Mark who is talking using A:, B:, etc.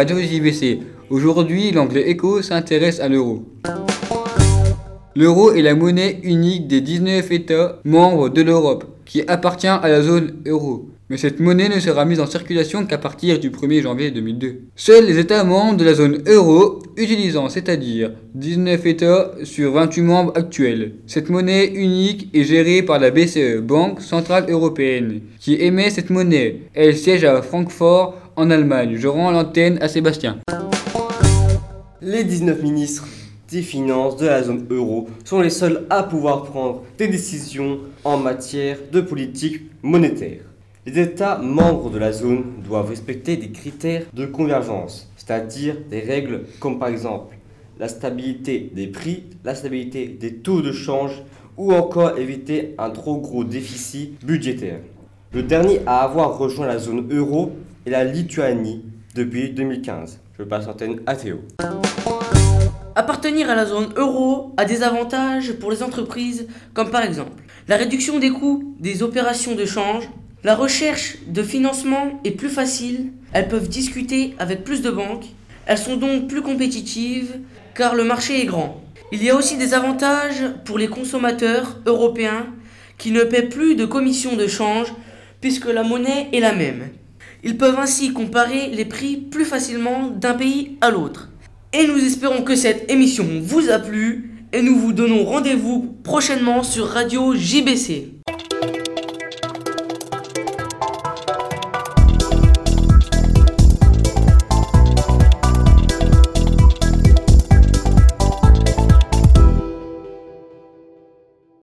A: Radio JBC. Aujourd'hui, l'anglais écho s'intéresse à l'euro. L'euro est la monnaie unique des 19 États membres de l'Europe, qui appartient à la zone euro. Mais cette monnaie ne sera mise en circulation qu'à partir du 1er janvier 2002. Seuls les États membres de la zone euro utilisant, c'est-à-dire 19 États sur 28 membres actuels. Cette monnaie unique est gérée par la BCE, Banque Centrale Européenne, qui émet cette monnaie. Elle siège à Francfort, en Allemagne. Je rends l'antenne à Sébastien.
B: Les 19 ministres des finances de la zone euro sont les seuls à pouvoir prendre des décisions en matière de politique monétaire. Les États membres de la zone doivent respecter des critères de convergence, c'est-à-dire des règles comme par exemple la stabilité des prix, la stabilité des taux de change ou encore éviter un trop gros déficit budgétaire. Le dernier à avoir rejoint la zone euro est la Lituanie depuis 2015. Je passe l'antenne à Théo.
C: Appartenir à la zone euro a des avantages pour les entreprises comme par exemple la réduction des coûts des opérations de change, la recherche de financement est plus facile, elles peuvent discuter avec plus de banques, elles sont donc plus compétitives car le marché est grand. Il y a aussi des avantages pour les consommateurs européens qui ne paient plus de commission de change puisque la monnaie est la même. Ils peuvent ainsi comparer les prix plus facilement d'un pays à l'autre. Et nous espérons que cette émission vous a plu et nous vous donnons rendez-vous prochainement sur Radio JBC.